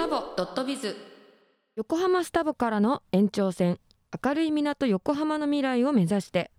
タボドットビズ。横浜スタバからの延長線。明るい港横浜の未来を目指して。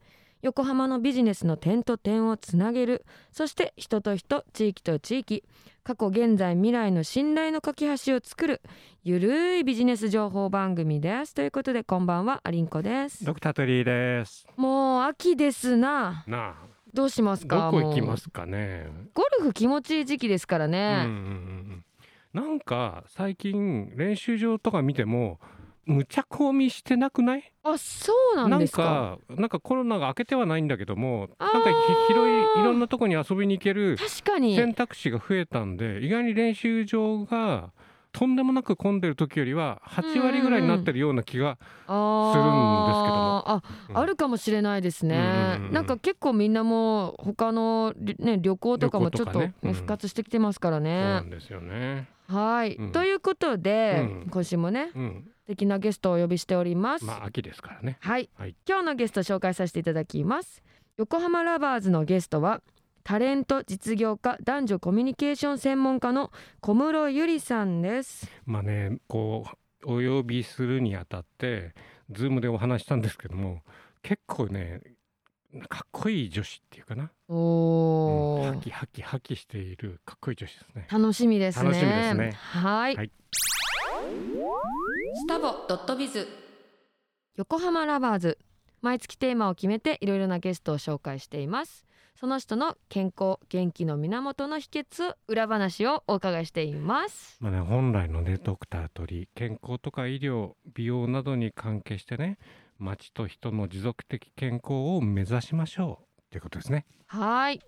横浜のビジネスの点と点をつなげる。そして人と人地域と地域。過去現在未来の信頼の架け橋を作る。ゆるいビジネス情報番組です。ということでこんばんはアリンコです。ドクタートリーです。もう秋ですな。なあ、どうしますか？どこ行きますかね。ゴルフ気持ちいい時期ですからうんうんね、うん。なんか最近練習場とか見てもむちゃ込みしてなくない？あそうなんですか。なんかなんかコロナが明けてはないんだけども、なんかひ広いいろんなとこに遊びに行ける選択肢が増えたんで、意外に練習場がとんでもなく混んでる時よりは8割ぐらいになってるような気が、あーあうん。あるかもしれないですね、うんうんうんなんか結構みんなもう他のりね旅行とかもちょっと、復活してきてますからそうなねんですよね。はい、うん。ということで、うん。今週もねうん。素敵なゲストをお呼びしております、まあ秋ですからね。はい、はい。今日のゲスト紹介させていただきます。横浜ラバーズのゲストはタレント実業家男女コミュニケーション専門家の小室ゆりさんです。まあねこうお呼びするにあたってズームでお話したんですけども結構ねかっこいい女子っていうかな、おー、うんハキハキハキしているかっこいい女子ですね。楽しみですね。楽しみですね。はい。はい。スタボドットビズ。横浜ラバーズ。毎月テーマを決めていろいろなゲストを紹介しています。その人の健康元気の源の秘訣裏話をお伺いしています。まあね、本来のねドクター取り健康とか医療美容などに関係してね町と人の持続的健康を目指しましょう。ということですね。はい。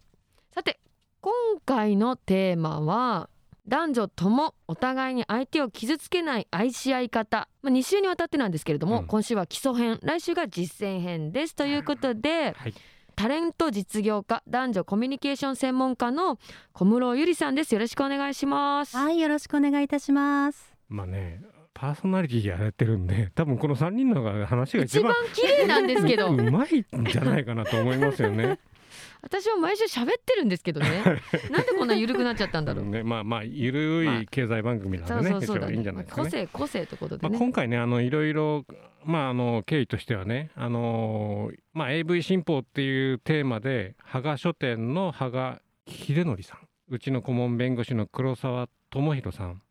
さて今回のテーマは男女ともお互いに相手を傷つけない愛し合い方、まあ、2週にわたってなんですけれども、うん。今週は基礎編来週が実践編です。ということで、はい。タレント実業家男女コミュニケーション専門家の小室ゆりさんです。よろしくお願いします。はい、よろしくお願いいたします。まあねパーソナリティやられてるんで 多分この3人の話が一番綺麗なんですけど。うまいんじゃないかなと思いますよね。私は毎週喋ってるんですけどね。なんでこんな緩くなっちゃったんだろう、ねまあまあゆるい経済番組なんでね、すか個ね。性個性ということでまあ、ね、今回ねあのいろいろまああの経緯としてはねあのまあ AV 新法っていうテーマで羽賀書店の羽賀秀則さんうちの顧問弁護士の黒沢智弘さん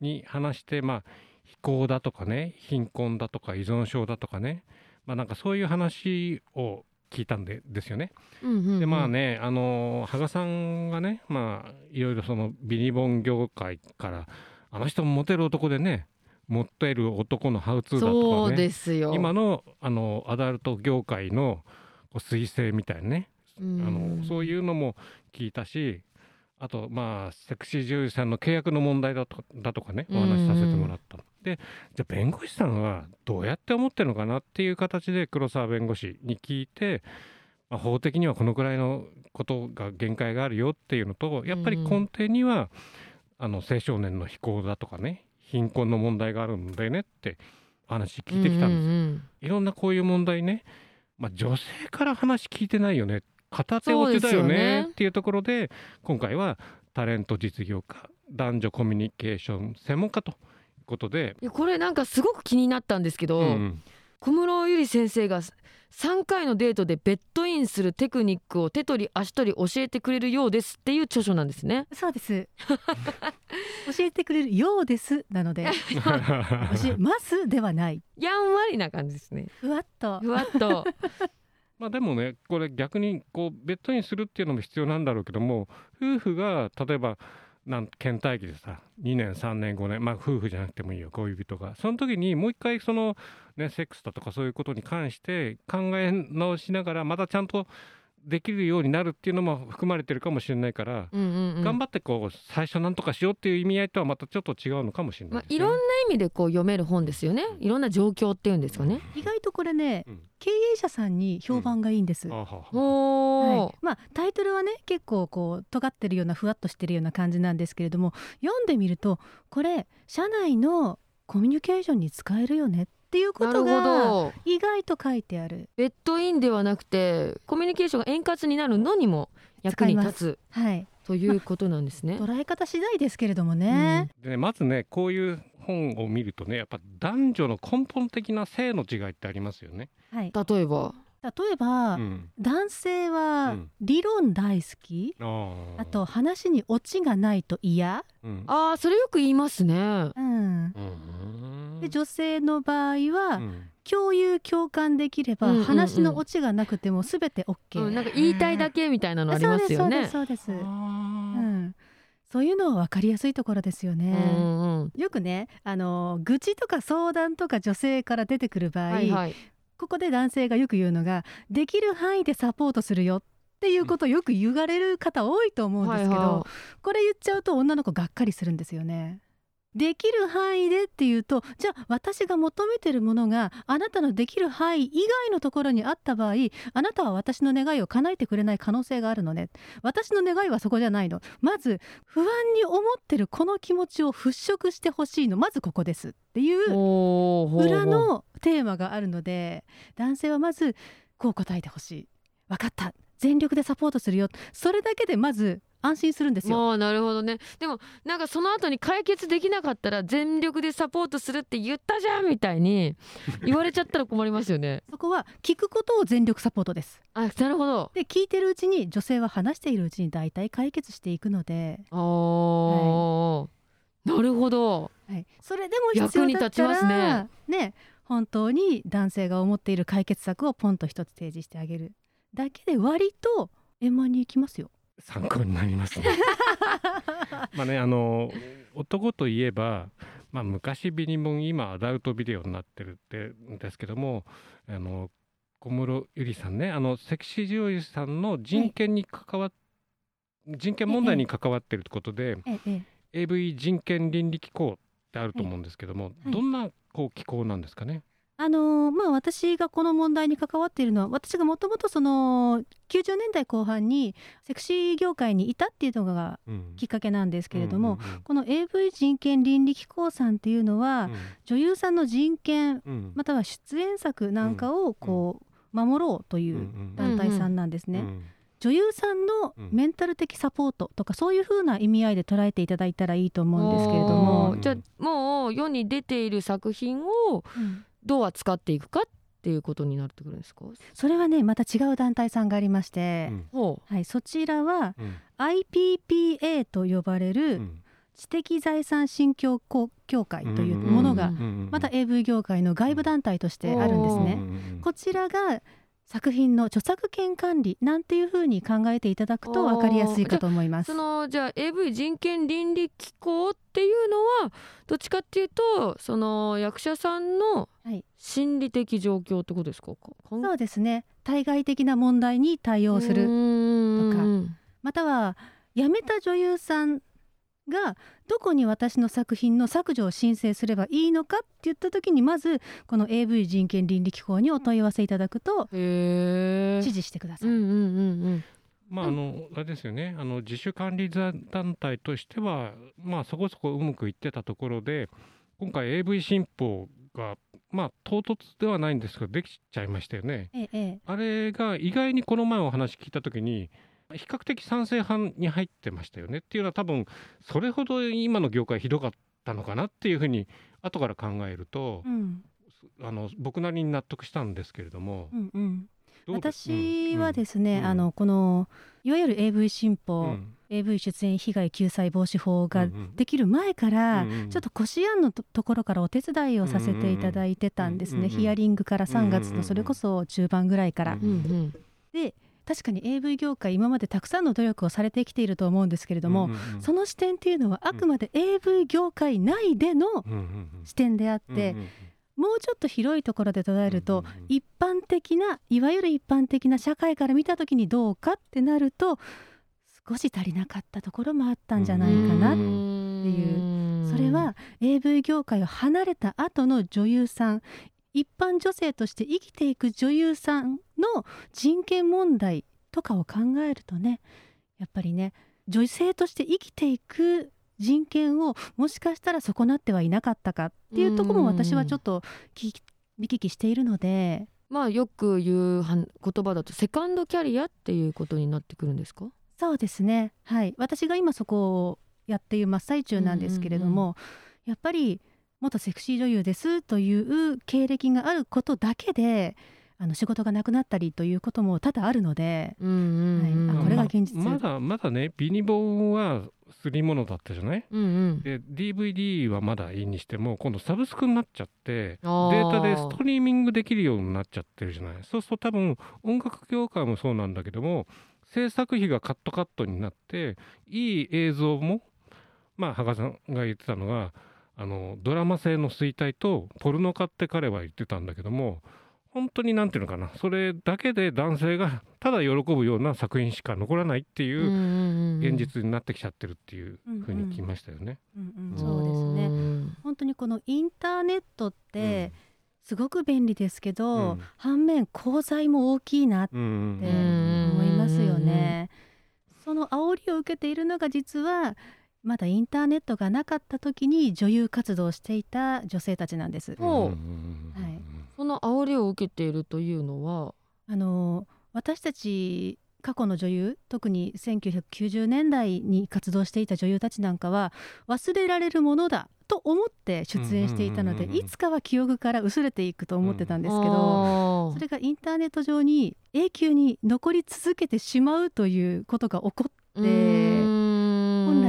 に話してまあ非行だとかね貧困だとか依存症だとかね。まあなんかそういう話を聞いたんでですよね。うんうんうん。でまあねあの羽賀さんがねまあいろいろそのビニボン業界からあの人もモテる男でねモテる男のハウツーだとかね。ですよ。今のあのアダルト業界のこう彗星みたいなね。あうん。のそういうのも聞いたしあとまあセクシー女優さんの契約の問題だとだとかねお話しさせてもらったの。でじゃあ弁護士さんはどうやって思ってるのかなっていう形で黒沢弁護士に聞いて、まあ、法的にはこのくらいのことが限界があるよっていうのとやっぱり根底には、あの青少年の非行だとかね貧困の問題があるんだよねって話聞いてきたんです。いろんなこういう問題ね、まあ、女性から話聞いてないよね片手落ちだよねねっていうところで今回はタレント実業家男女コミュニケーション専門家ということで、いやこれなんかすごく気になったんですけど、うん小室ゆり先生が3回のデートでベッドインするテクニックを手取り足取り教えてくれるようですっていう著書なんですね。そうです。教えてくれるようですなので、教えますではない。やんわりな感じですね。ふわっと。ふわっと。まあでもねこれ逆にこうベッドインするっていうのも必要なんだろうけども夫婦が例えばなん倦怠期でさ2年3年5年まあ夫婦じゃなくてもいいよ恋人が。その時にもう一回そのねセックスだとかそういうことに関して考え直しながらまたちゃんとできるようになるっていうのも含まれてるかもしれないから、うんうんうん。頑張ってこう最初なんとかしようっていう意味合いとはまたちょっと違うのかもしれないまあ、ですね、いろんな意味でこう読める本ですよね。いろんな状況っていうんですかね。意外とこれね、うん経営者さんに評判がいいんです。あははおはい、まあタイトルはね結構こう尖ってるようなふわっとしてるような感じなんですけれども読んでみるとこれ社内のコミュニケーションに使えるよねっていうこなるほとがど。意外と書いてある。ベッドインではなくてコミュニケーションが円滑になるのにも役に立つはい、ということなんですね。捉え方次第ですけれどもね。でねまずねこういう本を見るとねやっぱ男女の根本的な性の違いってありますよね。はい、例えば。例えば、うん、男性うはん。理論大好き、あー。あと話にオチがないと嫌、うん。あーそれよく言いますね。うん、うんで女性の場合は、うん。共有共感できれば、話のオチがなくても全て OK、うん、なんか言いたいだけみたいなのありますよね。そうですそうですそうです、うあん、そういうのは分かりやすいところですようね、んうん。よくねあの愚痴とか相談とか女性から出てくる場合、はいはい。ここで男性がよく言うのができる範囲でサポートするよっていうことをよく言われる方多いと思うんですけど、はいはこれ言っちゃうと女の子がっかりするんですよね。できる範囲でっていうとじゃあ私が求めてるものがあなたのできる範囲以外のところにあった場合あなたは私の願いを叶えてくれない可能性があるのね。私の願いはそこじゃないの。まず不安に思ってるこの気持ちを払拭してほしいの。まずここですっていう裏のテーマがあるので男性はまずこう答えてほしい。分かった。全力でサポートするよ。それだけでまず安心するんですよ。まあなるほどね。でもなんかその後に解決できなかったら全力でサポートするって言ったじゃんみたいに 言われちゃったら困りますよね。そこは聞くことを全力サポートです。あなるほど。で聞いてるうちに女性は話しているうちに大体解決していくので、あー、なるほど。はい、それでも必要だったら役に立ちますね。ね本当に男性が思っている解決策をポンと一つ提示してあげるだけで割と円満にいきますよ。参考になりますね。まあねあの男といえば、まあ、昔ビニモン今アダルトビデオになってるってんですけどもあの小室ゆりさんねあのセクシー女優さんの人権に関わっ、人権問題に関わってるってことで、ええ AV 人権倫理機構ってあると思うんですけども、はいどんなこう機構なんですかね？あのーまあ私がこの問題に関わっているのは私がもともとその90年代後半にセクシー業界にいたっていうのがうん。きっかけなんですけれども、うんうんこの AV 人権倫理機構さんっていうのは、うん。女優さんの人権うん。または出演作なんかをこう守ろうといううん団体さんなんですね。うん。女優さんのうん。メンタル的サポートとかそういう風な意味合いで捉えていただいたらいいと思うんですけれども。じゃあもう世に出ている作品をうんどう扱っていくかっていうことになってくるんですか、それはねまた違う団体さんがありまして、うん。ほはい、そちらはうん。IPPA と呼ばれうるん。知的財産信教協会というものがまた AV 業界の外部団体としてあるんですね。こちらが作品の著作権管理なんていうふうに考えていただくと分かりやすいかと思います。そ。のじゃあ AV 人権倫理機構っていうのはどっちかっていうとその役者さんのはい。心理的状況ってことですか、かん？そうですね。対外的な問題に対応するうーん。または辞めた女優さんがどこに私の作品の削除を申請すればいいのかって言った時にまずこの AV 人権倫理機構にお問い合わせいただくと指示してください。うんうんうんうん。まああのあれですよね。あの自主管理団体としてはまあそこそこうまくいってたところで今回 AV 新法がまあ唐突ではないんですけどできちゃいましたよね。ええええ。あれが意外にこの前お話聞いた時に比較的賛成派に入ってましたよねっていうのは多分それほど今の業界ひどかったのかなっていうふうに後から考えるとう、ん。あの僕なりに納得したんですけれども、うんうん、私はですね、うん。あのこのいわゆる AV 新法、うん。うん AV 出演被害救済防止法ができる前から、うんうん。ちょっとこしあんのとところからお手伝いをさせていただいてたんですね、うんヒアリングから3月のそれこそ中盤ぐらいから。で確かに AV 業界今までたくさんの努力をされてきていると思うんですけれども、うんうんうん。その視点っていうのはあくまで AV 業界内でのうんうんうん。視点であって、うんうんもうちょっと広いところで捉えると、うんうんうん。一般的ないわゆる一般的な社会から見た時にどうかってなると少し足りなかったところもあったんじゃないかな、う。んいうそれは AV 業界を離れた後の女優さん一般女性として生きていく女優さんの人権問題とかを考えるとねやっぱりね女性として生きていく人権をもしかしたら損なってはいなかったかっていうところも私はちょっと見聞きしているので。まあよく言う言葉だとセカンドキャリアっていうことになってくるんですか？そうですね。はい。私が今そこをやっている真っ最中なんですけれども、やっぱり元セクシー女優ですという経歴があることだけであの仕事がなくなったりということも多々あるので、うんうんうんはいあこれが現実。ままだまだねビニボンはすり物だったじゃない？うんうん。で DVD はまだいいにしても今度サブスクになっちゃってデータでストリーミングできるようになっちゃってるじゃない？そうすると多分音楽業界もそうなんだけども制作費がカットカットになっていい映像もまあ羽賀さんが言ってたのがあのドラマ性の衰退とポルノ化って彼は言ってたんだけども本当になんていうのかなそれだけで男性がただ喜ぶような作品しか残らないっていううん現実になってきちゃってるっていうふうに聞きましたよね。そうですね。ね本当にこのインターネットってすごく便利ですけど、うん。反面功罪も大きいなって思いますよね。その煽りを受けているのが実はまだインターネットがなかった時に女優活動をしていた女性たちなんです。はい。その煽りを受けているというのは？あの私たち過去の女優特に1990年代に活動していた女優たちなんかは忘れられるものだと思って出演していたのでうんうんうんうんいつかは記憶から薄れていくと思ってたんですけど、あー。それがインターネット上に永久に残り続けてしまうということが起こっう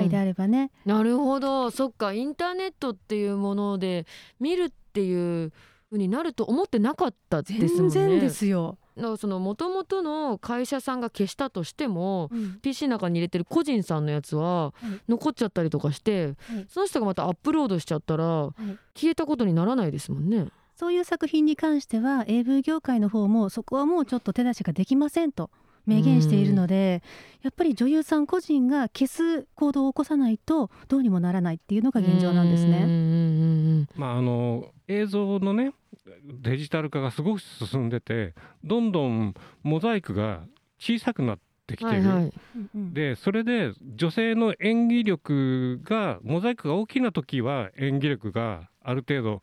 ーん。本来であればね、なるほど。そっか。インターネットっていうもので見るっていう風になると思ってなかったですもんね。全然ですよ。だからその元々の会社さんが消したとしてもうん、PC の中に入れてる個人さんのやつははい。残っちゃったりとかして、はい。その人がまたアップロードしちゃったらい。消えたことにならないですもんね。そういう作品に関しては AV 業界の方もそこはもうちょっと手出しができませんと明言しているので、やっぱり女優さん個人が消す行動を起こさないとどうにもならないっていうのが現状なんですね。まああの映像のねデジタル化がすごく進んでてどんどんモザイクが小さくなってきてる、うんはい。はいでそれで女性の演技力がモザイクが大きな時は演技力がある程度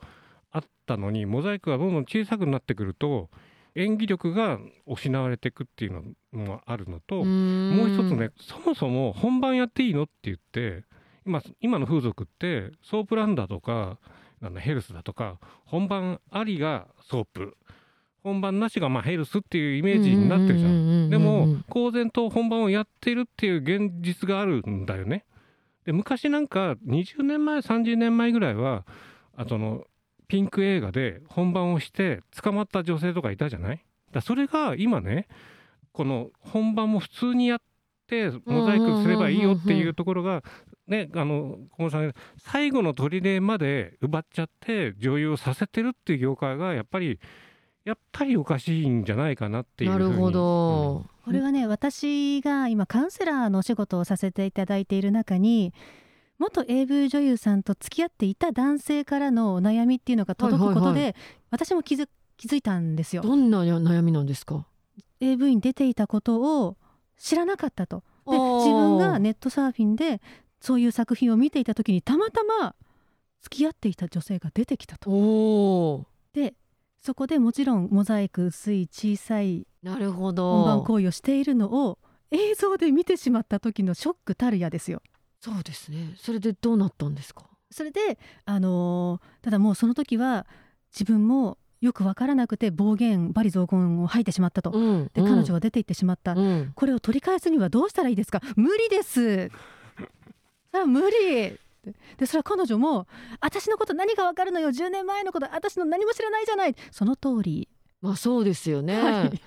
あったのにモザイクがどんどん小さくなってくると演技力が失われていくっていうのもあるのと、もう一つねそもそも本番やっていいのって言って今今の風俗ってソープランドとかあのヘルスだとか本番ありがソープ本番なしがまあヘルスっていうイメージになってるじゃん。んでも公然と本番をやってるっていう現実があるんだよね。で昔なんか20年前30年前ぐらいはあそのピンク映画で本番をして捕まった女性とかいたじゃない？だそれが今ねこの本番も普通にやってモザイクすればいいよっていうところがねあの小室さんが最後の砦まで奪っちゃって女優をさせてるっていう業界がやっぱりやっぱりおかしいんじゃないかなっていうふうに。なるほど、これはね私が今カウンセラーのお仕事をさせていただいている中に元 AV 女優さんと付き合っていた男性からのお悩みっていうのが届くことで、はいは私も気づ気づいたんですよ。どんな悩みなんですか？AV に出ていたことを知らなかったと。で自分がネットサーフィンでそういう作品を見ていた時にたまたま付き合っていた女性が出てきたと。でそこでもちろんモザイク薄い小さいなるほ本番ど行為をしているのを映像で見てしまった時のショックたるやですよ。そうですね。それでどうなったんですか？それで、あのーただもうその時は自分もよく分からなくて暴言罵詈雑言を吐いてしまったと。うんで彼女は出て行ってしまった。うん。これを取り返すにはどうしたらいいですか？無理です。それは無理。でそれは彼女も私のこと何が分かるのよ？10年前のこと。私の何も知らないじゃない。その通り。まあそうですよね、はい。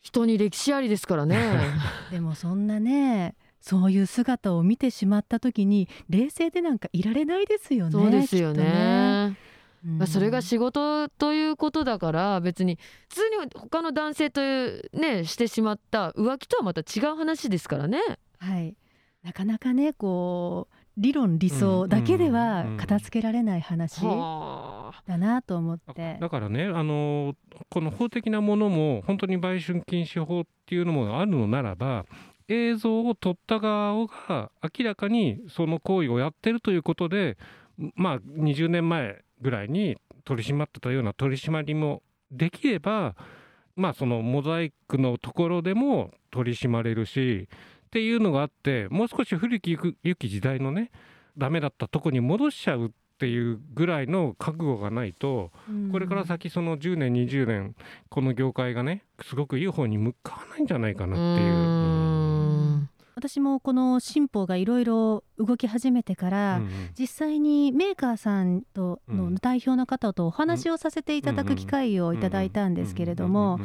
人に歴史ありですからね。でもそんなねそういう姿を見てしまった時に冷静でなんかいられないですよねそうですよね。うん。まあそれが仕事ということだから別に普通に他の男性というねしてしまった浮気とはまた違う話ですからね。はい。なかなかねこう理論理想だけでは片付けられない話はあ。だなと思って、だからねあのこの法的なものも本当に売春禁止法っていうのもあるのならば映像を撮った側が明らかにその行為をやってるということでまあ20年前ぐらいに取り締まってたような取り締まりもできればまあそのモザイクのところでも取り締まれるしっていうのがあってもう少し古き良き時代のねダメだったとこに戻しちゃうっていうぐらいの覚悟がないとうんこれから先その10年20年この業界がねすごくいい方に向かわないんじゃないかなっていう。う私もこの新法がいろいろ動き始めてから、うんうん。実際にメーカーさんとうんの代表の方とお話をさせていただく機会をいただいたんですけれども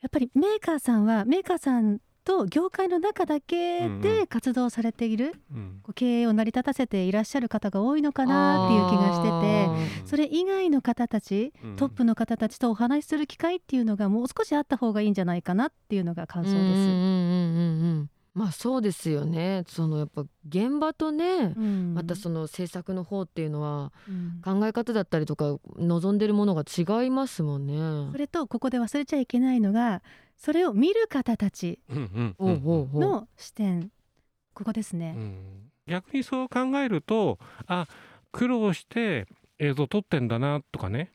やっぱりメーカーさんはメーカーさんと業界の中だけで活動されている、うん。こう経営を成り立たせていらっしゃる方が多いのかなっていう気がしててそれ以外の方たちうん。トップの方たちとお話しする機会っていうのがもう少しあった方がいいんじゃないかなっていうのが感想です。まあそうですよね。そのやっぱ現場とね、うん。またその制作の方っていうのはうん。考え方だったりとか望んでるものが違いますもんね。そ。れとここで忘れちゃいけないのがそれを見る方たちの視点。ここですね。うん。逆にそう考えるとあ苦労して映像撮ってんだなとかね。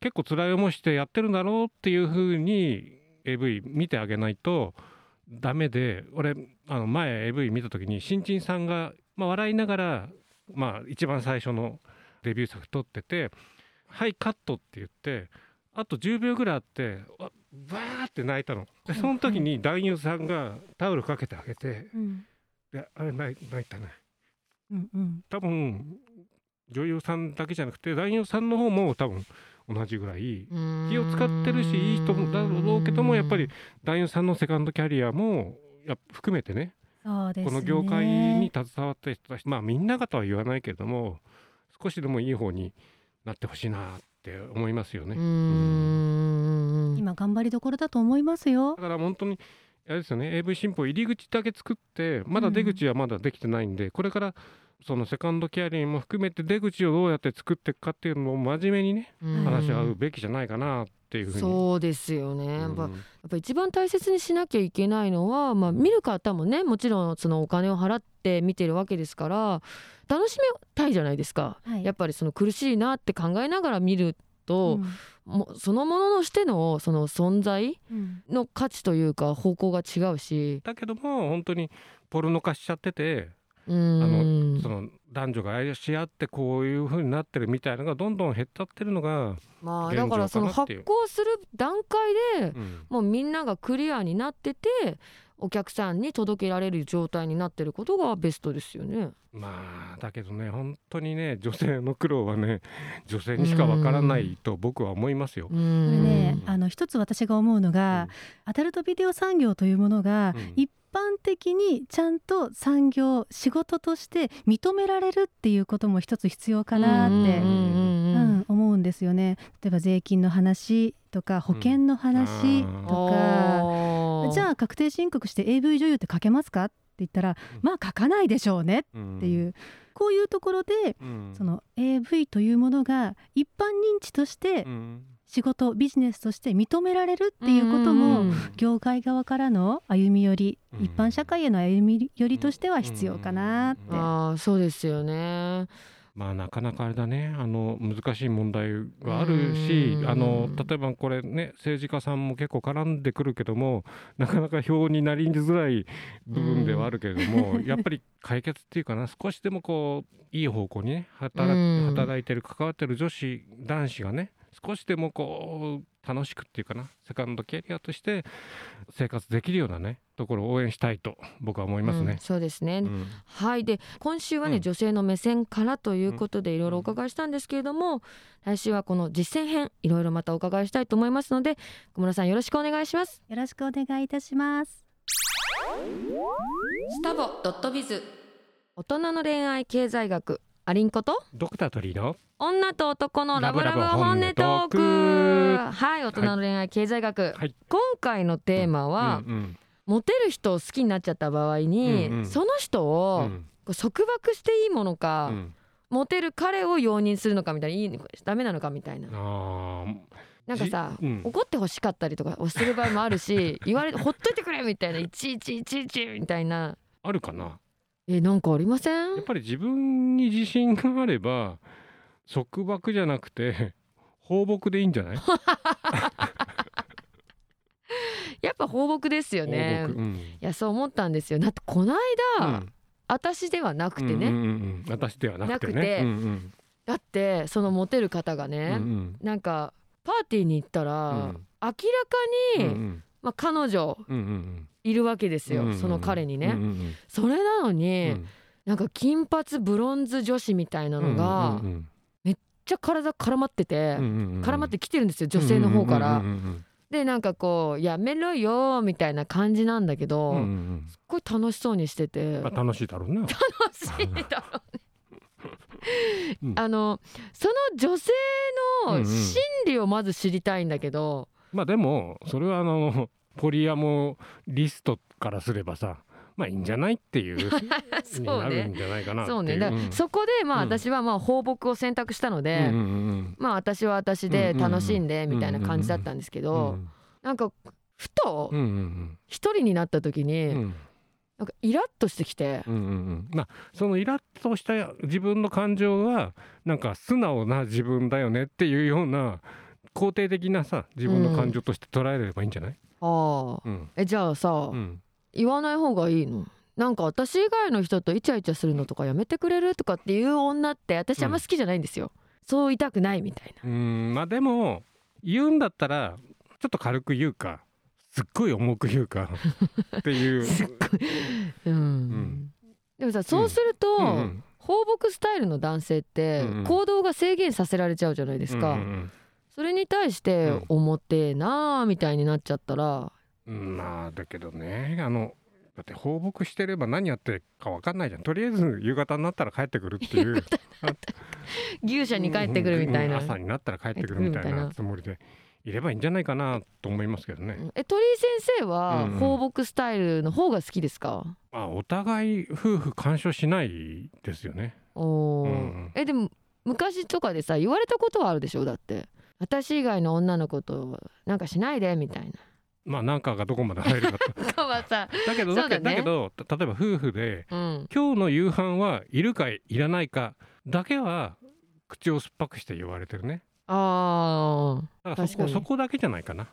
結構辛い思いしてやってるんだろうっていうふうに AV 見てあげないとダメで俺あの前 AV 見た時に新人さんが、まあ、笑いながら、まあ、一番最初のデビュー作撮ってて「はいカット」って言ってあと10秒ぐらいあってわバーって泣いたの。でその時に男優さんがタオルかけてあげてうんであれ泣い泣いたね。うんうん多分女優さんだけじゃなくて男優さんの方も多分同じぐらい気を使ってるしいい人もだろうけどもやっぱり男優さんのセカンドキャリアもや含めてねそうですねこの業界に携わった人たちまあみんな方は言わないけれども少しでもいい方になってほしいなって思いますよね。うーん今頑張りどころだと思いますよだ。から本当にあれですよね AV 新法入り口だけ作ってまだ出口はまだできてないんで、これからそのセカンドキャリアも含めて出口をどうやって作っていくかっていうのを真面目にねうん。話し合うべきじゃないかなっていうふうに。そうですよね、うんやっぱやっぱ一番大切にしなきゃいけないのは、まあ、見る方もねもちろんそのお金を払って見てるわけですから楽しめたいじゃないですか、はい。やっぱりその苦しいなって考えながら見ると、もうそのものとしてのその存在うん。の価値というか方向が違うし、だけども本当にポルノ化しちゃってて、うーんその男女が愛し合ってこういう風になってるみたいなのがどんどん減ったってるのが、まあ、だからその発行する段階でうん。もうみんながクリアになっててお客さんに届けられる状態になってることがベストですよね。まあだけどね本当にね女性の苦労はね 女性にしかわからないと僕は思いますよ。うこれん。ねあの一つ私が思うのが、アダルトビデオ産業というものが、うん。一般的にちゃんと産業仕事として認められるっていうことも一つ必要かなって、うんうんうんううん。ん思うんですよね。例えば税金の話とか保険の話とか、あー。じゃあ確定申告して AV 女優って書けますかって言ったら、うん。まあ書かないでしょうねうんっていう、こういうところでうん。その AV というものが一般認知としてうん仕事ビジネスとして認められるっていうことも、うん。業界側からの歩み寄り、うん。一般社会への歩み寄りとしては必要かなって、あーそうですよね。まあなかなかあれだね。あの難しい問題があるしうん。あの例えばこれね政治家さんも結構絡んでくるけどもなかなか票になりづらい部分ではあるけれども、やっぱり解決っていうかな少しでもこういい方向にね働,、うん。働いてる関わってる女子男子がね少しでもこう楽しくっていうかなセカンドキャリアとして生活できるようなねところを応援したいと僕は思いますうんね。そうですね。うん。はい。で今週はね、うん。女性の目線からということでいろいろお伺いしたんですけれども、来週はこの実践編いろいろまたお伺いしたいと思いますので小室さんよろしくお願いします。よろしくお願いいたします。スタボドットビズ。大人の恋愛経済学アリンコと？ドクタートリーの女と男のラブラブ本音トーク。はい大人の恋愛経済学、はい。今回のテーマは、うんうんモテる人を好きになっちゃった場合に、うんうん。その人うをう束縛していいものか、うん。モテる彼を容認するのかみたいないいダメなのかみたいな。なんかさ、じうん。怒ってほしかったりとかをする場合もあるし 言われてほっといてくれみたいないちいちいちいちみたいな。あるかな。えなんかありません？やっぱり自分に自信があれば束縛じゃなくて 放牧でいいんじゃない？やっぱ放牧ですよね。うん。いやそう思ったんですよ。だってこの間、うん。私ではなくてね、うんうんうん私ではなくてね。うんうんだってそのモテる方がうんね、うん。なんかパーティーに行ったら、うん。明らかに、うんうん。まあ、彼女うんうんいるわけですよ、うんうんその彼にね、うんうんそれなのうに、ん。なんか金髪ブロンズ女子みたいなのが、めっうんうんちゃ体絡まってて、うんうんうん絡まってきてるんですよ女性の方から。うんうんでなんかこう「やめろよ」みたいな感じなんだけど、うんうんうん。すっごい楽しそうにしてて、まあ楽しいだろうな楽しいだろうね。うん。あのその女性うんうんの心理をまず知りたいんだけど、まあでもそれはあのポリアモリストからすればさまあいいんじゃないっていうに そうなるんねじゃないかなそうね。だそこでまあうん。私はまあ放牧を選択したので、うんうんうんまあ私は私で楽しんでみたいな感じだったんですけうど、んなんかふとうん。うん一人になった時に、うんうんなんかイラッとしてきて、うんうんうん。まあそのイラッとした自分の感情はなんか素直な自分だよねっていうような肯定的なさ自分の感情として捉えればいいんじゃない、ああ。うん。えじゃあさ、うん言わない方がいいの？なんか私以外の人とイチャイチャするのとかやめてくれるとかっていう女って私あんま好きじゃないんですよ、そう言いたくないみたいな。うんまあでも言うんだったらちょっと軽く言うかすっごい重く言うかっていう。すっごい。うん、ん。でもさそうすると、うんうん放牧スタイルの男性ってうんうん。行動が制限させられちゃうじゃないですか、うんうんそれに対してうん。重てえなあみたいになっちゃったら、うんまあだけどねあのだって放牧してれば何やってるか分かんないじゃん。とりあえず夕方になったら帰ってくるっていう。牛舎に帰ってくるみたいな、うん朝になったら帰ってくるみたいなな。つもりでいればいいんじゃないかなと思いますけどね、え鳥居先生はうんうん。放牧スタイルの方が好きですか、まあ、お互い夫婦干渉しないですよね。おー。うんうん。えでも昔とかでさ言われたことはあるでしょ？だって私以外の女の子となんかしないでみたいなまあなんかがどこまで入るかと。だけどだけ,、だけどた例えば夫婦でうん、今日の夕飯はいるかいらないかだけは口を酸っぱくして言われてるね。ああ確かに。そこだけじゃないかな、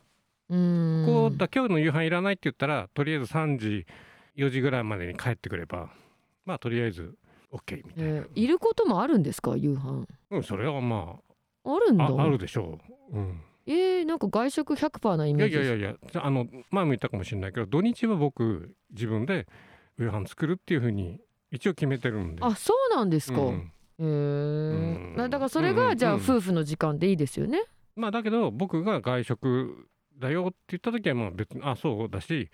うーん。こうだ今日の夕飯いらないって言ったらとりあえず3時4時ぐらいまでに帰ってくればまあとりあえず OK みたいな、えーいることもあるんですか夕飯。うん、それはまあるんだ。あああるでしょう、うん、えー、なんか外食100%なイいメージいやいやいやああの前も言ったかもしれないけど土日は僕自分で夕飯作るっていうふうに一応決めてるんで。あそうなんですか、うん。へえん。だからそれがじゃあうん。夫婦の時間でいいですよね、まあだけど僕が外食だよって言った時はまあ別にあそうだし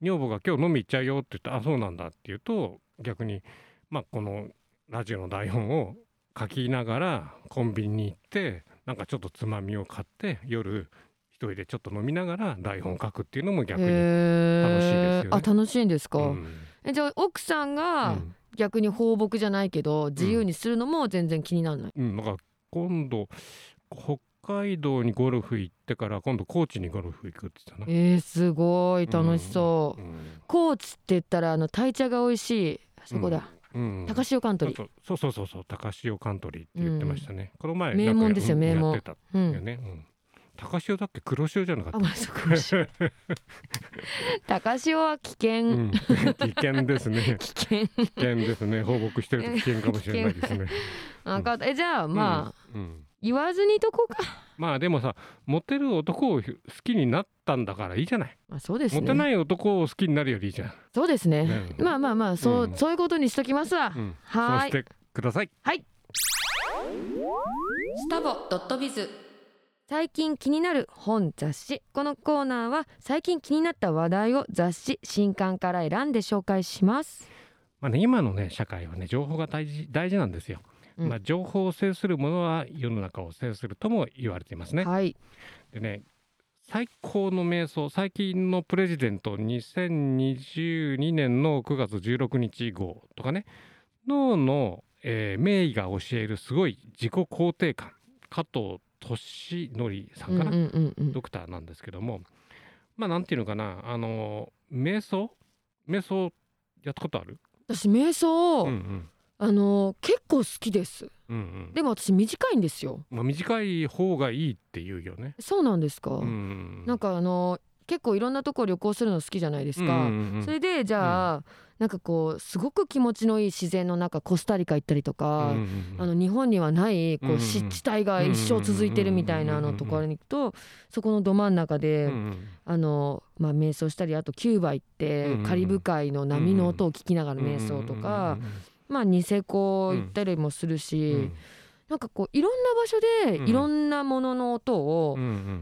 女房が今日飲み行っちゃうよって言ったらあそうなんだって言うと逆にまあこのラジオの台本を書きながらコンビニに行ってなんかちょっとつまみを買って夜一人でちょっと飲みながら台本を書くっていうのも逆に、楽しいですよね。あ楽しいんですか、うん。えじゃあ奥さんがうん。逆に放牧じゃないけど自由にするのも全然気にならない、うん、なん。か今度北海道にゴルフ行ってから今度高知にゴルフ行くって言ってたな。えー、すごい。楽しそう、うん。高知って言ったらあの鯛茶が美味しい。そこだ、うん高潮カントリー。そうそう。そうそう高潮カントリーって言ってましたね、この前名門ですよ名門。やってたうんよね、うん。高潮だっけ黒潮じゃなかった。あまあそこ 高潮は危険、うん、危険ですね。危険。危険ですね。放牧してると危険かもしれないですね。あえじゃあまあ、言わずにとこうかまあでもさモテる男を好きになったんだからいいじゃない、まあそうですね。モテない男を好きになるよりいいじゃん、そうですね。ねまあまあまあそう、うん。そういうことにしときますわ、うん、はーい。そうしてください。スタボドットビズ。最近気になる本雑誌。このコーナーは最近気になった話題を雑誌新刊から選んで紹介します。まあね、今のね社会はね情報が大事大事なんですよ、うんまあ、情報を制するものは世の中を制するとも言われていますね、はい。でね最高の瞑想最近のプレジデント2022年の9月16日号とかね脳の、えー名医が教えるすごい自己肯定感加藤俊則さんかな、うんうんうんうん。ドクターなんですけどもまあなんていうのかなあの瞑想？瞑想やったことある？私瞑想、うんうんあの結構好きです。うんうん。でも私短いんですよ。まあ、短い方がいいって言うよね。そうなんですか、うんなんかあの結構いろんなとこ旅行するの好きじゃないですか、うんうんうんそれでじゃあ、なんかこうすごく気持ちのいい自然の中コスタリカ行ったりとか、うんうんうん。あの日本にはないこうんううん。湿地帯が一生続いてるみたいなのところに行くとそこのど真ん中で、うんうん。あのまあ瞑想したりあとキューバ行ってうんうんカリブ海の波の音を聞きながら瞑想とか、まあニセコ行ったりもするし、うん。うん。なんかこういろんな場所でうん。いろんなものの音を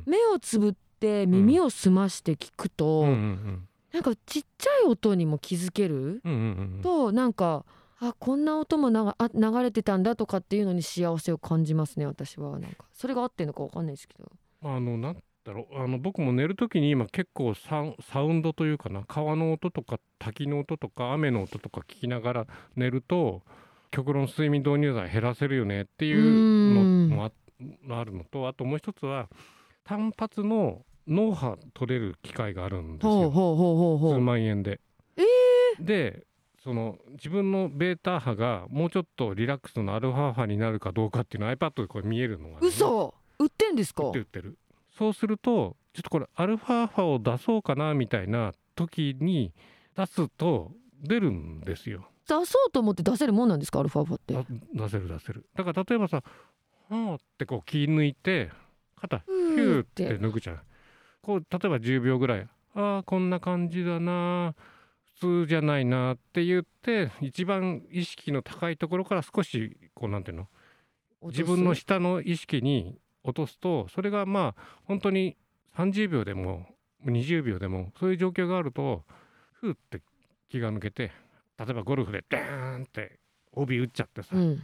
目をつぶって耳を澄まして聞くと、うんうんうん。なんかちっちゃい音にも気づけるうんうんうんとなんかあこんな音もながあ流れてたんだとかっていうのに幸せを感じますね私は。なんかそれが合ってるのかわかんないですけど。あのなんだろう。あの僕も寝る時に今結構サウンドというかな川の音とか滝の音とか雨の音とか聞きながら寝ると極論睡眠導入剤減らせるよねっていうのもああるのとあともう一つは単発の脳波取れる機械があるんですよ。数う万円で。えでその自分のベータ波がもうちょっとリラックスのアルファ波になるかどうかっていうのを iPad でこれ見えるのが、ね、嘘。売ってんですか？売って売ってるそうするとちょっとこれアルファ波を出そうかなみたいな時に出すと出るんですよ。出そうと思って出せるもんなんですか？アルファファって。あ出せる出せる。だから例えばさ「はあ」ってこう気抜いて肩ふヒューって抜くじゃん。こう例えば10秒ぐらい「ああこんな感じだな普通じゃないな」って言って一番意識の高いところから少しこうなんていうの？自分の下の意識に落とすとそれがまあ本当に30秒でも20秒でもそういう状況があるとふーって気が抜けて例えばゴルフでダーンって OB 打っちゃってさ、うん。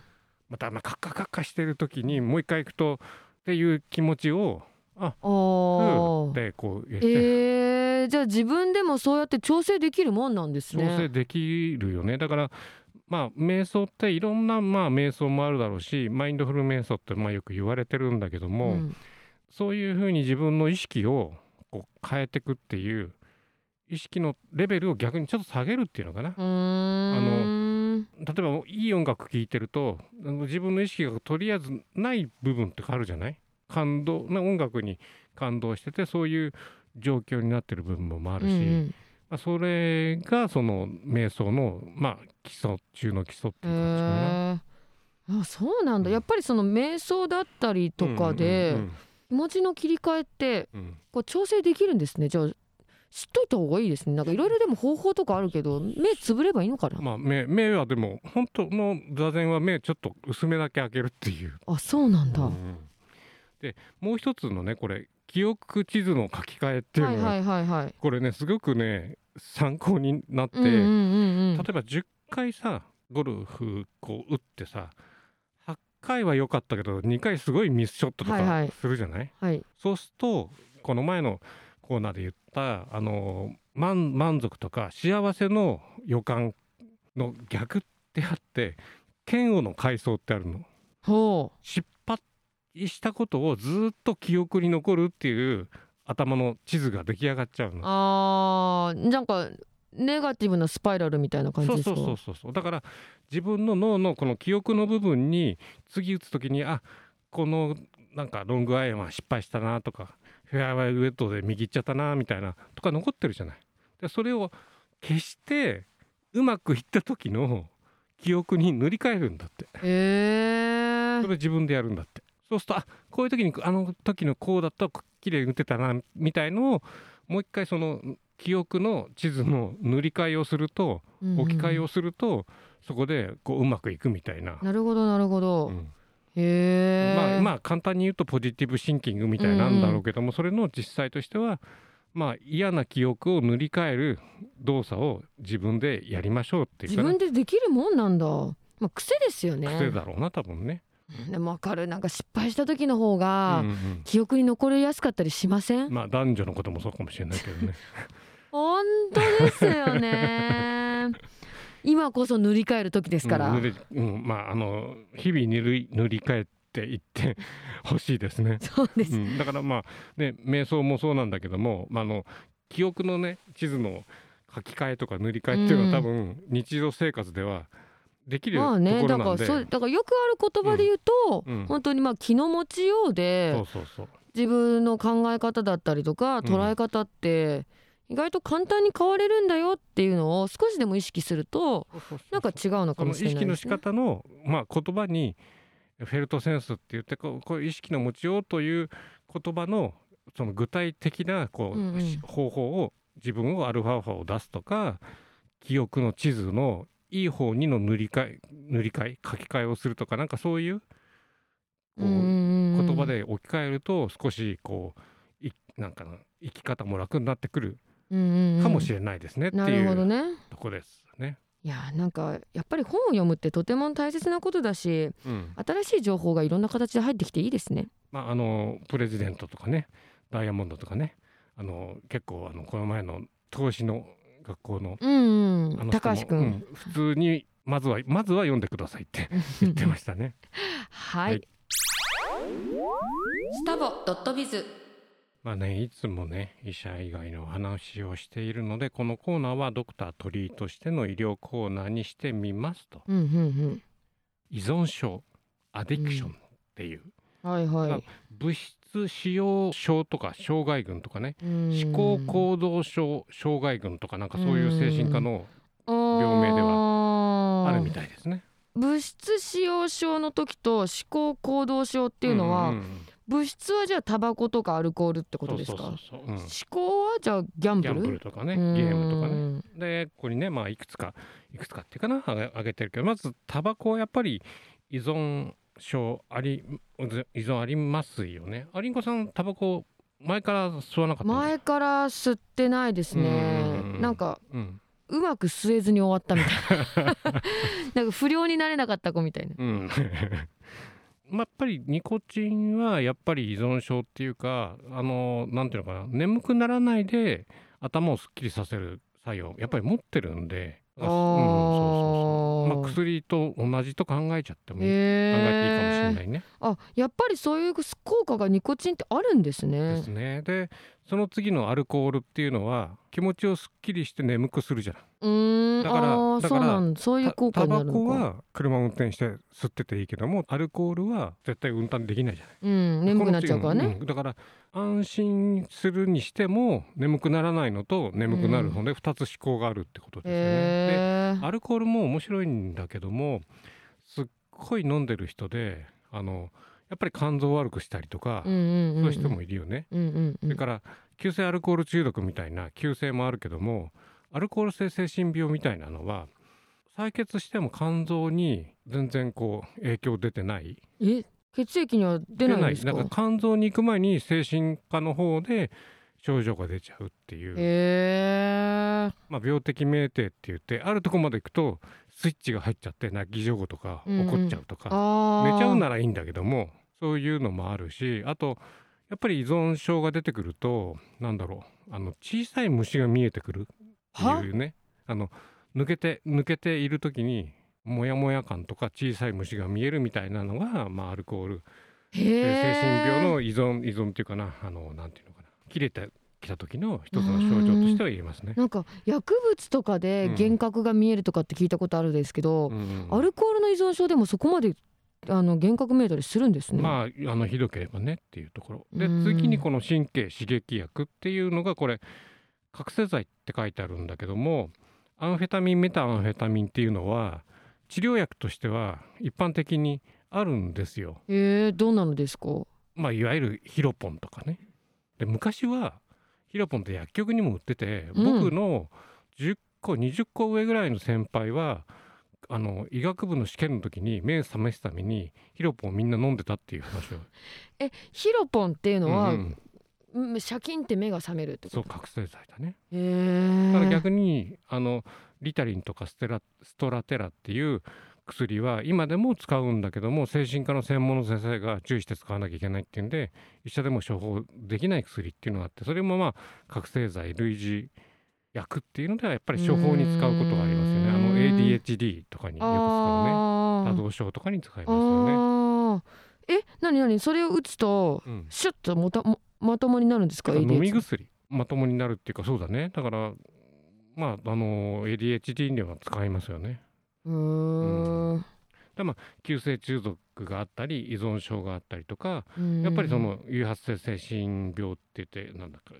またまあカッカカッカしてる時にもう一回行くとっていう気持ちをあふーっーてこう言って、えー、じゃあ自分でもそうやって調整できるもんなんです調整ねできるよね。だからまあ瞑想っていろんなまあ瞑想もあるだろうしマインドフル瞑想ってまあよく言われてるんだけども、うん。そういうふうに自分の意識をこう変えていくっていう意識のレベルを逆にちょっと下げるっていうのかな。うーん。例えばいい音楽聴いてるとあの自分の意識がとりあえずない部分ってあるじゃない？感動な音楽に感動しててそういう状況になってる部分もあるし、うんまあ、それがその瞑想のまあ基礎中の基礎ってうんいう感じかな。へー。あそうなんだ。やっぱりその瞑想だったりとかでうん。気持ちの切り替えってこう調整できるんですね。じゃあ知っといた方がいいですね。なんかいろいろでも方法とかあるけど目つぶればいいのかな、まあ目目はでも本当の座禅は目ちょっと薄めだけ開けるっていう。あそうなんだ、うん。でもう一つのねこれ記憶地図の書き換えっていうのが、はいはいはいはい。これねすごくね参考になって、うんうんうんうん。例えば10回さゴルフこう打ってさ8回は良かったけど2回すごいミスショットとかはいはい。するじゃない、はい。そうするとこの前のコーナーで言ったあの満満足とか幸せの予感の逆ってあって嫌悪の階層ってあるの。ほ失敗したことをずっと記憶に残るっていう頭の地図が出来上がっちゃううの。あーなんかネガティブなスパイラルみたいな感じですか？そうそうそうそうだから自分の脳のこの記憶の部分に次打つ時にあこのなんかロングアイアンは失敗したなとかフェアウェイウェットで右行っちゃったなみたいなとか残ってるじゃない。でそれを消してうまくいった時の記憶に塗り替えるんだって。へえそれ自分でやるんだってそうするとあこういう時にあの時のこうだったら綺麗に打てたなみたいのをもう一回その記憶の地図の塗り替えをすると置き換えをするとそこでこううまくいくみたいな、なるほどなるほど、うん。へえ。まあまあ簡単に言うとポジティブシンキングみたいなんだろうけども、それの実際としてはまあ嫌な記憶を塗り替える動作を自分でやりましょうっていう自分でできるもんなんだ。まあ癖ですよね。癖だろうな多分ね。うん。でもわかる。なんか失敗した時の方うんがうん。記憶に残りやすかったりしません、まあ男女のこともそうかもしれないけどね。本当ですよね。今こそ塗り替える時ですから、うんうん、まああの日々塗り塗り替えていって ほしいですね。そうです、うん、だからまあね瞑想もそうなんだけども、まあ、あの記憶のね地図の書き換えとか塗り替えっていうのは多分日常生活ではできるとこまあねだからろなんで、そうだからよくある言葉で言うと、うん。うん。本当にまあ気の持ちようで自分の考え方だったりとかん。捉え方って意外と簡単に変われるんだよっていうのを少しでも意識するとなんか違うのかもしれ意識の仕。方の、まあ、言葉にフェルトセンスって言ってこうこういう意識の持ちようという言葉のその具体的なこう、うんうん。方法を自分をアルファアルファを出すとか記憶の地図のいい方にの塗り替え塗り替え書き換えをするとかなんかそういうこう言言葉で置き換えると少しこういなんかな生き方も楽になってくるかもしれれないですねってないうね。とこですね。いやなんかやっぱり本を読むってとても大切なことだしうん新しい情報がいろんな形で入ってきていいですね。まあ、あのプレジデントとかねダイヤモンドとかねあの結構あのこの前の投資の学校のうん、高橋くん、うん普通にまずはまずは読んでくださいって言ってましたね。はい、はい。スタボドットビズ。まあねいつもね医者以外の話をしているのでこのコーナーはドクター鳥居としての医療コーナーにしてみますと。うんうん依存症アディクションっていう、うん。はいはい、まあ使用症とか障害群とかね。思思考行動症障害群とかなんかそういう精神科の病名ではあるみたいですね。物質使用症の時と思考行動症っていうのは、物質はじゃあタバコとかアルコールってことですか？思考はじゃあギャンブル？ギャンブルとかねゲームとかね。ねでここにねまあいくつかいくつかっていうかなあげてるけどまずタバコはやっぱり依存症あり依存ありますよね。アリンコさんタバコ前から吸わなかった前から吸ってないですね。うん。なんかうん。うまく吸えずに終わったみたいな。なんか不良になれなかった子みたいな。うん。まあやっぱりニコチンはやっぱり依存症っていうかあのなんていうのかな。眠くならないで頭をすっきりさせる作用やっぱり持ってるんで、うん、そうそうそう、まあ、薬と同じと考えちゃってもいい、考えていいかもしれないね。あやっぱりそういう効果がニコチンってあるんですねですね。でその次のアルコールっていうのは気持ちをすっきりして眠くするじゃない。うーんだからだからそういうた効果タバコになるのかは車を運転して吸ってていいけどもアルコールは絶対運転できないじゃない。うん眠くなっちゃうからね、この次んだから安心するにしても眠くならないのと眠くなるので2つ思考があるってことですよね。でへえアルコールも面白いんだけどもすっごい飲んでる人であのやっぱり肝臓を悪くしたりとか、うんうんうんうん。そういう人もいるよね。うんうんうん。それから急性アルコール中毒みたいな急性もあるけどもアルコール性精神病みたいなのは採血しても肝臓に全然こう影響出てない。え？血液には出ないんですか？なんか肝臓に行く前に精神科の方で症状が出ちゃうっていう、まあ、病的命定って言ってあるとこまで行くとスイッチが入っちゃって泣き上戸とかうん。うん怒っちゃうとか、あー。寝ちゃうならいいんだけどもそういうのもあるしあとやっぱり依存症が出てくるとなんだろうあの小さい虫が見えてくるっていうね。あの抜けて抜けている時にモヤモヤ感とか小さい虫が見えるみたいなのが、まあ、アルコール。精神病の依存依存っていうかなあのなんていうのかな。切れてきた時の一つの症状としては言えますね。なんか薬物とかでうん。幻覚が見えるとかって聞いたことあるんですけど、うんアルコールの依存症でもそこまであの幻覚見えたりするんですね。まああのひどければねっていうところ。でうん。次にこの神経刺激薬っていうのがこれ覚醒剤って書いてあるんだけどもアンフェタミンメタアンフェタミンっていうのは治療薬としては一般的にあるんですよ。へえどうなのですか？まあいわゆるヒロポンとかね。で昔はヒロポンって薬局にも売っててうん僕の10個20個上ぐらいの先輩はあの医学部の試験の時に目を覚ますためにヒロポンをみんな飲んでたっていう話を。えヒロポンっていうのは、うんうんうんシャキンって目が覚めるってこと？そう覚醒剤だね。へえ。だから逆にあのリタリンとかステラストラテラっていう薬は今でも使うんだけども精神科の専門の先生が注意して使わなきゃいけないっていうんで医者でも処方できない薬っていうのがあってそれもまあ覚醒剤類似薬っていうのではやっぱり処方に使うことがありますよね。あの ADHD とかによく使うね。多動症とかに使いますあよね。ーえなになにそれを打つとうん。シュッともたもまともになるんですか？飲み薬。まともになるっていうかそうだね。だからまああの ADHD には使いますよね。うーん。急性中毒があったり依存症があったりとかうん。やっぱりその誘発性精神病って言ってなんだか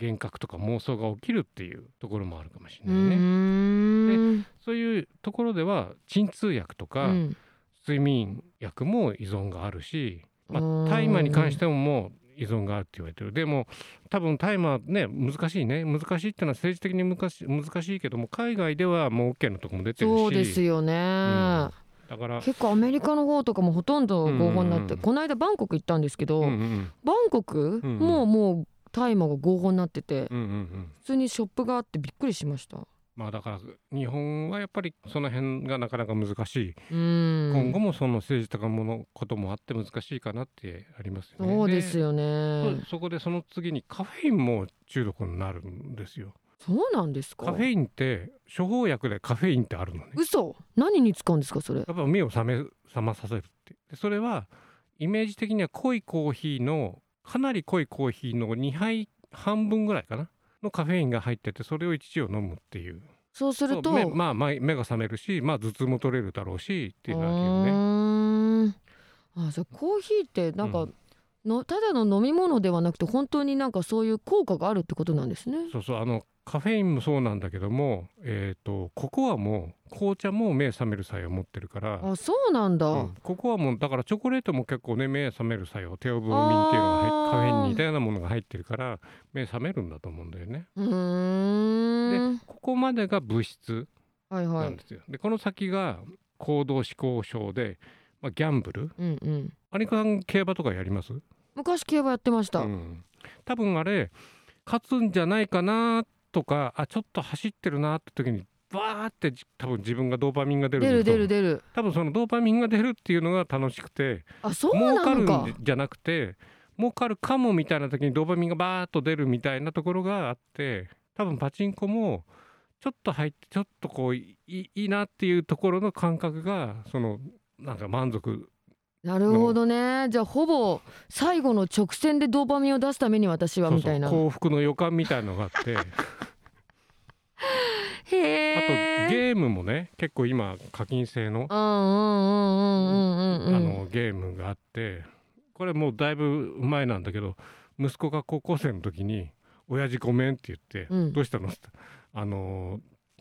幻覚とか妄想が起きるっていうところもあるかもしれうないね。ーん。そういうところでは鎮痛薬とか、うん。睡眠薬も依存があるし、まあ、うん。大麻に関してももう依存があるって言われてる。でも多分大麻ね難しいね。難しいっていうのは政治的に難し難しいけども海外ではもう OK のとこも出てるし。そうですよね、だから、結構アメリカの方とかもほとんど合法になって、うんうんうん。この間バンコク行ったんですけど、うんうんバンコク、うんうん。もうもう大麻が合法になってて、うんうんうん。普通にショップがあってびっくりしました。まあだから日本はやっぱりその辺がなかなか難しい、うん。今後もその政治とかものこともあって難しいかなってありますよね。そうですよね。そそこでその次にカフェインも中毒になるんですよ。そうなんですか？カフェインって処方薬でカフェインってあるのね。嘘。何に使うんですかそれ？やっぱ目を覚め覚まさせるって。でそれはイメージ的には濃いコーヒーのかなり濃いコーヒーの2杯半分ぐらいかなのカフェインが入っててそれを一時を飲むっていうそうするとまあ、まあ目が覚めるし、まあ、頭痛も取れるだろうしっていうのね。あじゃあコーヒーってなんか、うんのただの飲み物ではなくて本当になんかそういう効果があるってことなんですね。そうそうあのカフェインもそうなんだけども、えー、とココアも紅茶も目覚める作用を持ってるから、あそうなんだ。うんココアもだからチョコレートも結構ね目覚める作用テオブロミンっていうのがカフェインに似たようなものが入ってるから目覚めるんだと思うんだよね。うーん。ここまでが物質はいはないん。ですよ。でこの先が行動思考症で、まあ、ギャンブル？うんうん。アニカさん競馬とかやります？昔競馬やってました。うん、多分あれ勝つんじゃないかなとかあちょっと走ってるなって時にバーってじ多分自分がドーパミンが出る出る出る出出る。多分そのドーパミンが出るっていうのが楽しくてあそう儲かるなのかん。じゃなくて儲かるかもみたいな時にドーパミンがバーッと出るみたいなところがあって多分パチンコもちょっと入ってちょっとこういいいいなっていうところの感覚がそのなんか満足なるほどね。じゃあほぼ最後の直線でドーパミンを出すために私はみたいな。幸福の予感みたいのがあって。へあとえ。ゲームもね結構今課金制のゲームがあってこれもうだいぶ前なんだけど息子が高校生の時に「親父ごめん」って言って「うんどうしたの?」ってあの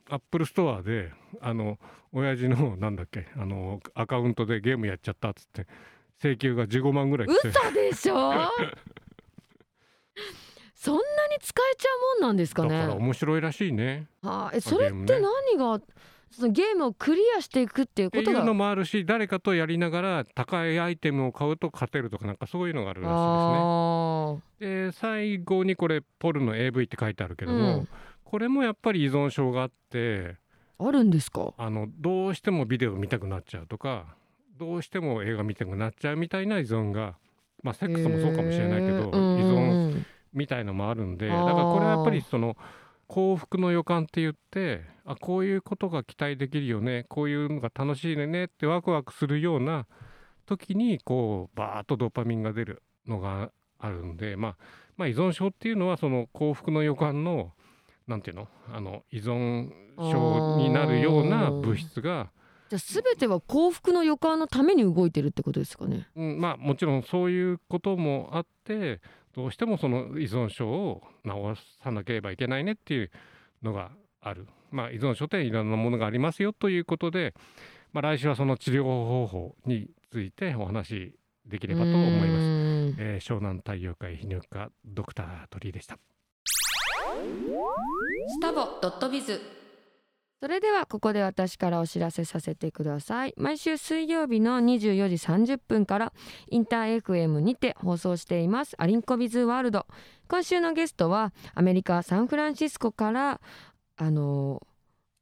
アップルストアであの親父のなんだっけあのアカウントでゲームやっちゃったっつって請求が15万ぐらい来て嘘でしょ？そんなに使えちゃうもんなんですかだからね面白いらしいね。あえそれって何がそのゲームをクリアしていくっていうことが。のもあるし誰かとやりながら高いアイテムを買うと勝てるとかなんかそういうのがあるらしいですね。あで最後にこれポルノ AV って書いてあるけーども、うん。これもやっぱり依存症があってあるんですか？あのどうしてもビデオ見たくなっちゃうとかどうしても映画見たくなっちゃうみたいな依存がまあセックスもそうかもしれないけど、依存うんみたいのもあるんでだからこれはやっぱりその幸福の予感って言ってあこういうことが期待できるよねこういうのが楽しいねってワクワクするような時にこうバーッとドーパミンが出るのがあるんで、まあ、まあ依存症っていうのはその幸福の予感のなんていうのあの依存症になるような物質が、じゃあ全ては幸福の予感のために動いてるってことですかね？うん、まあもちろんそういうこともあってどうしてもその依存症を治さなければいけないねっていうのがある。まあ依存症っていろんなものがありますよということで、まあ、来週はその治療方法についてお話しできればと思います。すえー湘南太陽会泌尿器科ドクター鳥居でした。スタボドットビズそれではここで私からお知らせさせてください。毎週水曜日の24時30分からインター FM にて放送していますアリンコビズワールド。今週のゲストはアメリカサンフランシスコからあの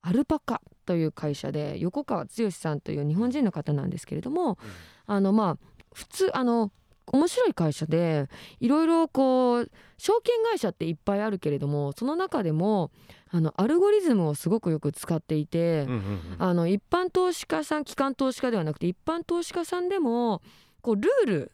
アルパカという会社で横川剛さんという日本人の方なんですけれども、あのまあ普通あの面白い会社でいろいろこう証券会社っていっぱいあるけれどもその中でもあのアルゴリズムをすごくよく使っていて、うんうんうん。あの一般投資家さん機関投資家ではなくて一般投資家さんでもこうルール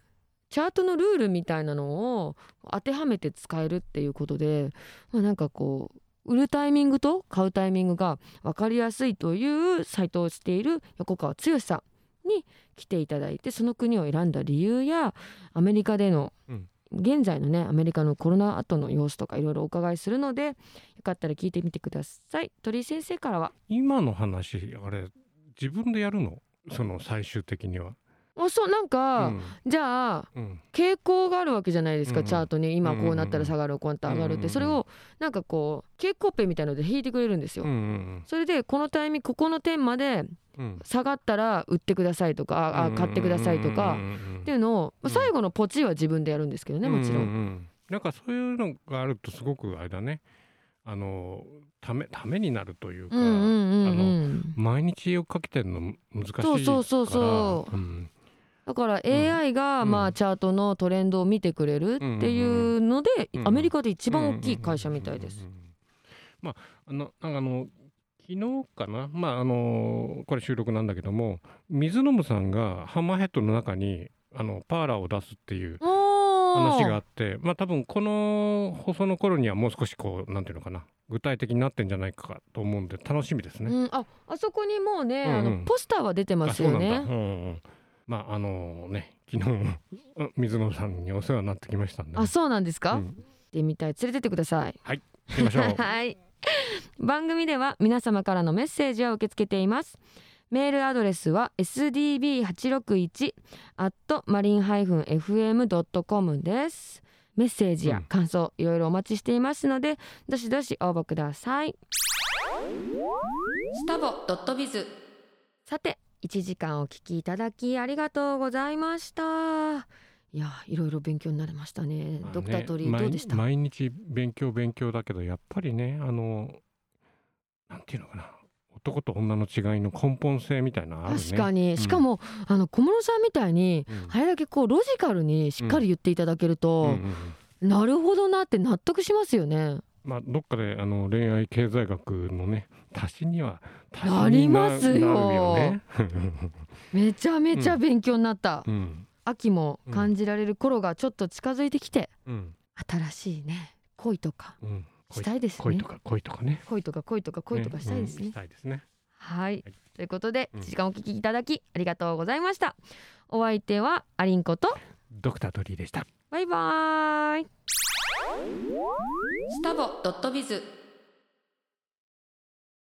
チャートのルールみたいなのを当てはめて使えるっていうことで、まあ、なんかこう売るタイミングと買うタイミングが分かりやすいというサイトをしている横川剛さんに来ていただいてその国を選んだ理由やアメリカでのうん。現在のねアメリカのコロナ後の様子とかいろいろお伺いするのでよかったら聞いてみてください。鳥居先生からは。今の話あれ自分でやるの？その最終的には。あそうなんか、うん。じゃあうん。傾向があるわけじゃないですか、うん。うんチャートに。今こうなったら下がるこうなったら上がるっうんうん。うんて。それをなんかこう傾向ペンみたいので引いてくれるんですよ、うんうんそれでこのタイミングここの点までうん。下がったら売ってくださいとかああ買ってくださいとかっていうのを、まあ、うん。最後のポチは自分でやるんですけどねもちろ。うんうん。ん。なんかそういうのがあるとすごくあれだね。あのためためになるというか、うんうんうんうん。毎日追っかけてるの難しいから。そうそうそうそう。うんだから AI がうん。まあチャートのトレンドを見てくれるっていうのでうんアメリカで一番大きい会社みたいです。まああのなんかあの昨日かな？まああのこれ収録なんだけども水野さんがハンマーヘッドの中にあのパーラーを出すっていう話があってまあ多分この放送の頃にはもう少しこうなんていうのかな？具体的になってんじゃないかと思うんで楽しみですね。うん、ああそこにもうね、うんうん。あのポスターは出てまあすよね。うんうんまああのね昨日うん水野さんにお世話になってきましたんでね、あそうなんですか、うん。行ってみたい連れてってください。行きましょう。はい。番組では皆様からのメッセージを受け付けています。メールアドレスは sdb861 at marin-fm.com です。メッセージや感想、いろいろお待ちしていますのでどしどし応募ください。スタボドットビズ。さて1時間お聞きいただきありがとうございました。いやいろいろ勉強になりましたね。まあねドクタートリーどうでした？毎毎日勉強勉強だけどやっぱりねあのなんていうのかな。男と女の違いの根本性みたいなのあるね。確かに、うん。しかもあの小室さんみたいにうん。あれだけこうロジカルにしっかり言っていただけるうんと、うんうん。なるほどなって納得しますよね。まあどっかであの恋愛経済学のね足しには足しなりますよね。めちゃめちゃ勉強になった。うん秋も感じられる頃がちょっと近づいてきて、うん新しいね恋とかうんしたいですね。恋とか恋とかね。恋とか恋とか恋とかしたいですね。うんしたいですね。はい、はいということでうん1時間お聞きいただきありがとうございました。お相手はアリンコとドクタートリーでした。バイバーイ。スタボドットビズ